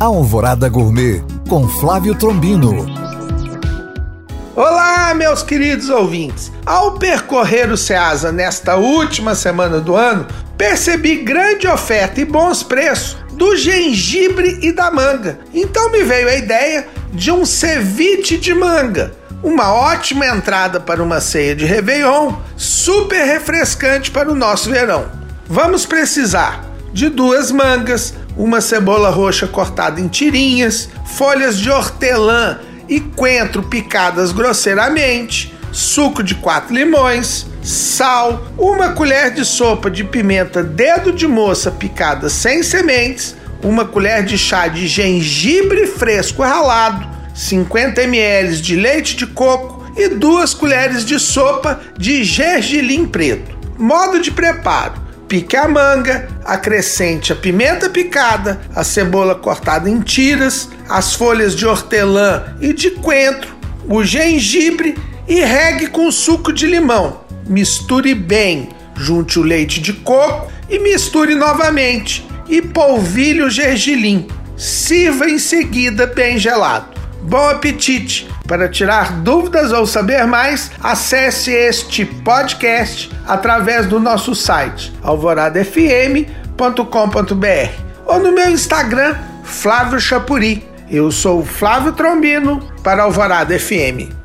Alvorada Gourmet com Flávio Trombino. Olá, meus queridos ouvintes. Ao percorrer o Ceasa nesta última semana do ano, percebi grande oferta e bons preços do gengibre e da manga. Então me veio a ideia de um ceviche de manga. Uma ótima entrada para uma ceia de Réveillon, super refrescante para o nosso verão. Vamos precisar de duas mangas, uma cebola roxa cortada em tirinhas, folhas de hortelã e coentro picadas grosseiramente, suco de quatro limões, sal, uma colher de sopa de pimenta dedo de moça picada sem sementes, uma colher de chá de gengibre fresco ralado, 50 ml de leite de coco e duas colheres de sopa de gergelim preto. Modo de preparo: pique a manga, acrescente a pimenta picada, a cebola cortada em tiras, as folhas de hortelã e de coentro, o gengibre e regue com suco de limão. Misture bem, junte o leite de coco e misture novamente e polvilhe o gergelim. Sirva em seguida bem gelado. Bom apetite! Para tirar dúvidas ou saber mais, acesse este podcast através do nosso site alvoradafm.com.br ou no meu Instagram, Flávio Chapuri. Eu sou Flávio Trombino para Alvorada FM.